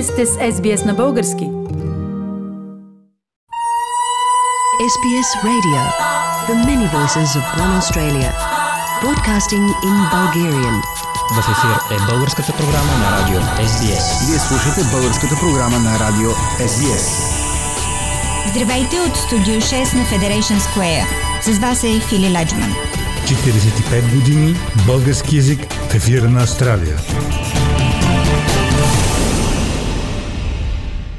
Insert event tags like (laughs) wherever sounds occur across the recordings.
Вие сте с SBS на български. SBS Radio. The many voices of one Australia. Broadcasting in Bulgarian. В ефир е българската програма на радио SBS. Вие слушате българската програма на радио SBS. Здравейте от студио 6 на Federation Square. С вас е Фили Ладжман. 45 години български язик в ефира на Австралия.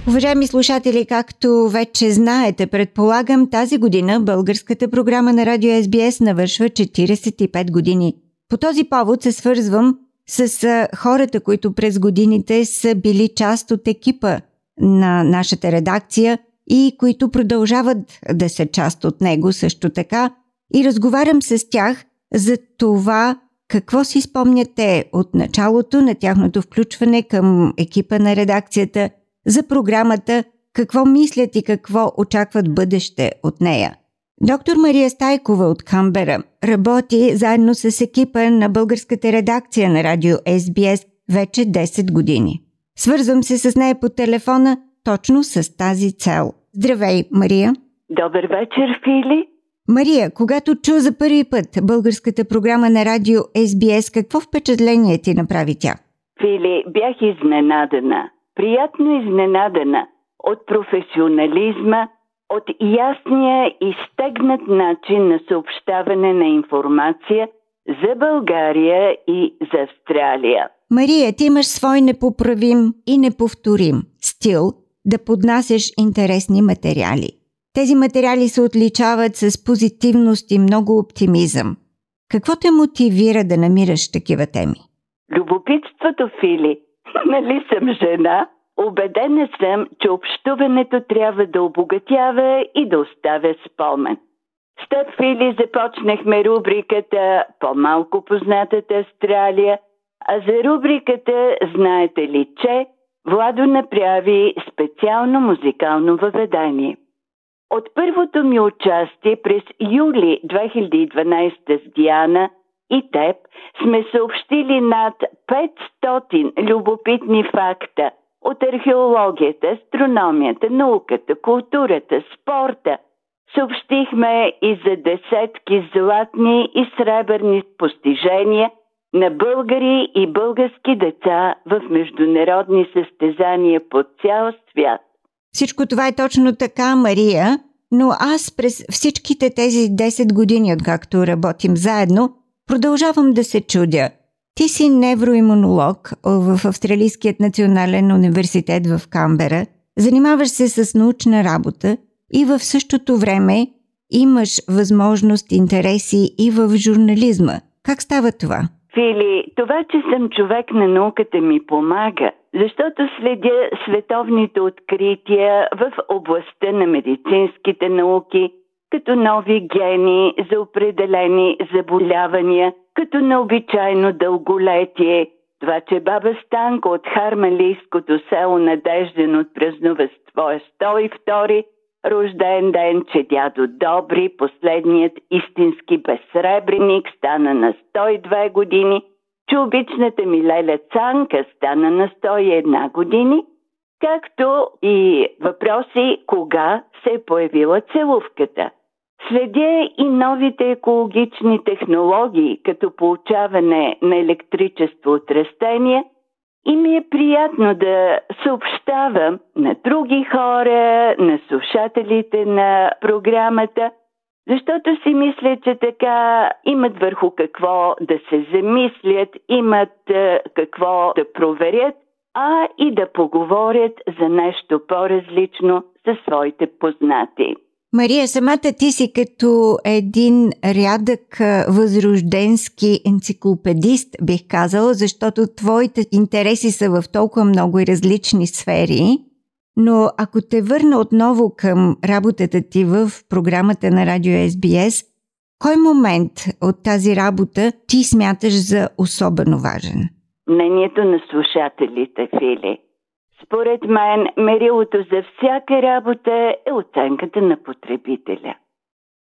Уважаеми слушатели, както вече знаете, предполагам, тази година българската програма на Радио SBS навършва 45 години. По този повод се свързвам с хората, които през годините са били част от екипа на нашата редакция и които продължават да са част от него също така. И разговарям с тях за това какво си спомнят те от началото на тяхното включване към екипа на редакцията – за програмата, какво мислят и какво очакват бъдеще от нея. Доктор Мария Стайкова от Камбера работи заедно с екипа на българската редакция на радио SBS вече 10 години. Свързвам се с нея по телефона точно с тази цел. Здравей, Мария! Добър вечер, Фили! Мария, когато чу за първи път българската програма на радио SBS, какво впечатление ти направи тя? Фили, бях изненадана приятно изненадана от професионализма, от ясния и стегнат начин на съобщаване на информация за България и за Австралия. Мария, ти имаш свой непоправим и неповторим стил да поднасяш интересни материали. Тези материали се отличават с позитивност и много оптимизъм. Какво те мотивира да намираш такива теми? Любопитството, Фили, (laughs) Нали съм жена? Обедена съм, че общуването трябва да обогатява и да оставя спомен. С започнахме рубриката По-малко познатата Австралия, а за рубриката знаете ли, че Владо направи специално музикално въведение. От първото ми участие през юли 2012 с Диана – и теб сме съобщили над 500 любопитни факта от археологията, астрономията, науката, културата, спорта. Съобщихме и за десетки златни и сребърни постижения на българи и български деца в международни състезания по цял свят. Всичко това е точно така, Мария, но аз през всичките тези 10 години, откакто работим заедно, Продължавам да се чудя. Ти си невроимунолог в Австралийският национален университет в Камбера, занимаваш се с научна работа и в същото време имаш възможност, интереси и в журнализма. Как става това? Фили, това, че съм човек на науката ми помага, защото следя световните открития в областта на медицинските науки – като нови гени за определени заболявания, като необичайно дълголетие. Това, че баба Станка от Хармалийското село Надежден отпразнува своя 102 рожден ден, че дядо Добри, последният истински безсребреник, стана на 102 години, че обичната ми Леля Цанка стана на 101 години, както и въпроси кога се е появила целувката – Следя и новите екологични технологии, като получаване на електричество от растения и ми е приятно да съобщавам на други хора, на слушателите на програмата, защото си мисля, че така имат върху какво да се замислят, имат е, какво да проверят, а и да поговорят за нещо по-различно със своите познати. Мария, самата ти си като един рядък възрожденски енциклопедист, бих казала, защото твоите интереси са в толкова много и различни сфери. Но ако те върна отново към работата ти в програмата на Радио SBS, кой момент от тази работа ти смяташ за особено важен? Мнението на слушателите, Фили. Според мен, мерилото за всяка работа е оценката на потребителя.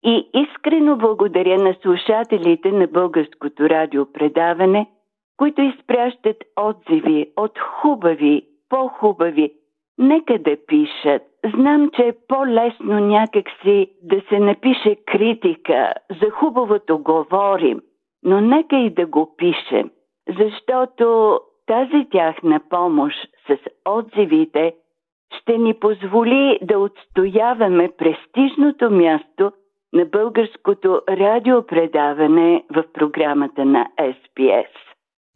И искрено благодаря на слушателите на българското радиопредаване, които изпращат отзиви от хубави по-хубави. Нека да пишат. Знам, че е по-лесно някакси да се напише критика. За хубавото говорим, но нека и да го пишем, защото тази тяхна помощ с отзивите ще ни позволи да отстояваме престижното място на българското радиопредаване в програмата на СПС.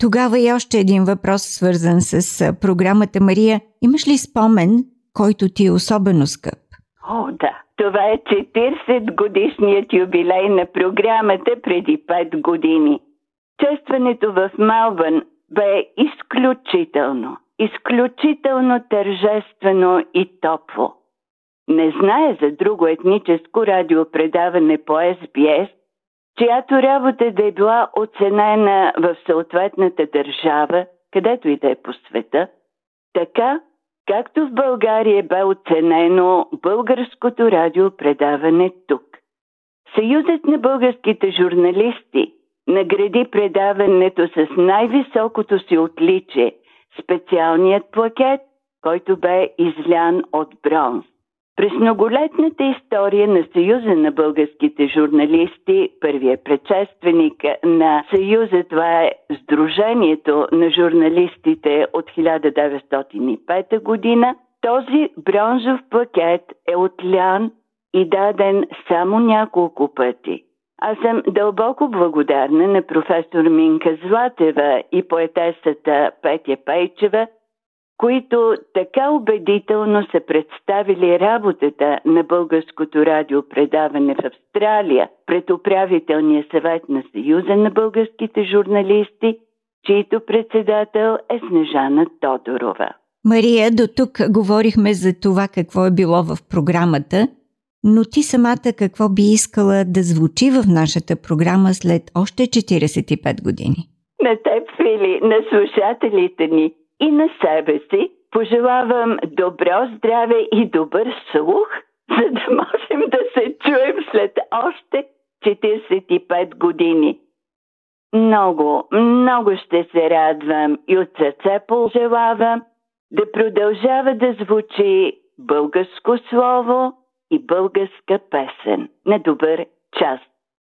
Тогава и още един въпрос, свързан с програмата Мария. Имаш ли спомен, който ти е особено скъп? О, да. Това е 40 годишният юбилей на програмата преди 5 години. Честването в Малбън бе изключително, изключително тържествено и топло. Не знае за друго етническо радиопредаване по СБС, чиято работа да е била оценена в съответната държава, където и да е по света, така както в България бе оценено българското радиопредаване тук. Съюзът на българските журналисти награди предаването с най-високото си отличие – специалният плакет, който бе излян от бронз. През многолетната история на Съюза на българските журналисти, първият предшественик на Съюза, това е Сдружението на журналистите от 1905 година, този бронзов пакет е отлян и даден само няколко пъти. Аз съм дълбоко благодарна на професор Минка Златева и поетесата Петя Пейчева – които така убедително са представили работата на българското радиопредаване в Австралия пред управителния съвет на Съюза на българските журналисти, чието председател е Снежана Тодорова. Мария, до тук говорихме за това какво е било в програмата, но ти самата какво би искала да звучи в нашата програма след още 45 години? На теб, Фили, на слушателите ни и на себе си пожелавам добро здраве и добър слух, за да можем да се чуем след още 45 години. Много, много ще се радвам и от сърце пожелавам да продължава да звучи българско слово и българска песен. На добър час!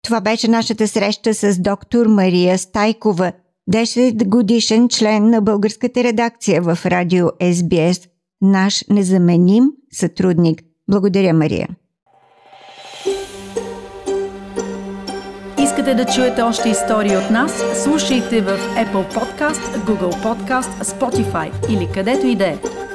Това беше нашата среща с доктор Мария Стайкова – 10 годишен член на българската редакция в радио SBS, наш незаменим сътрудник. Благодаря, Мария. Искате да чуете още истории от нас? Слушайте в Apple Podcast, Google Podcast, Spotify или където и да е.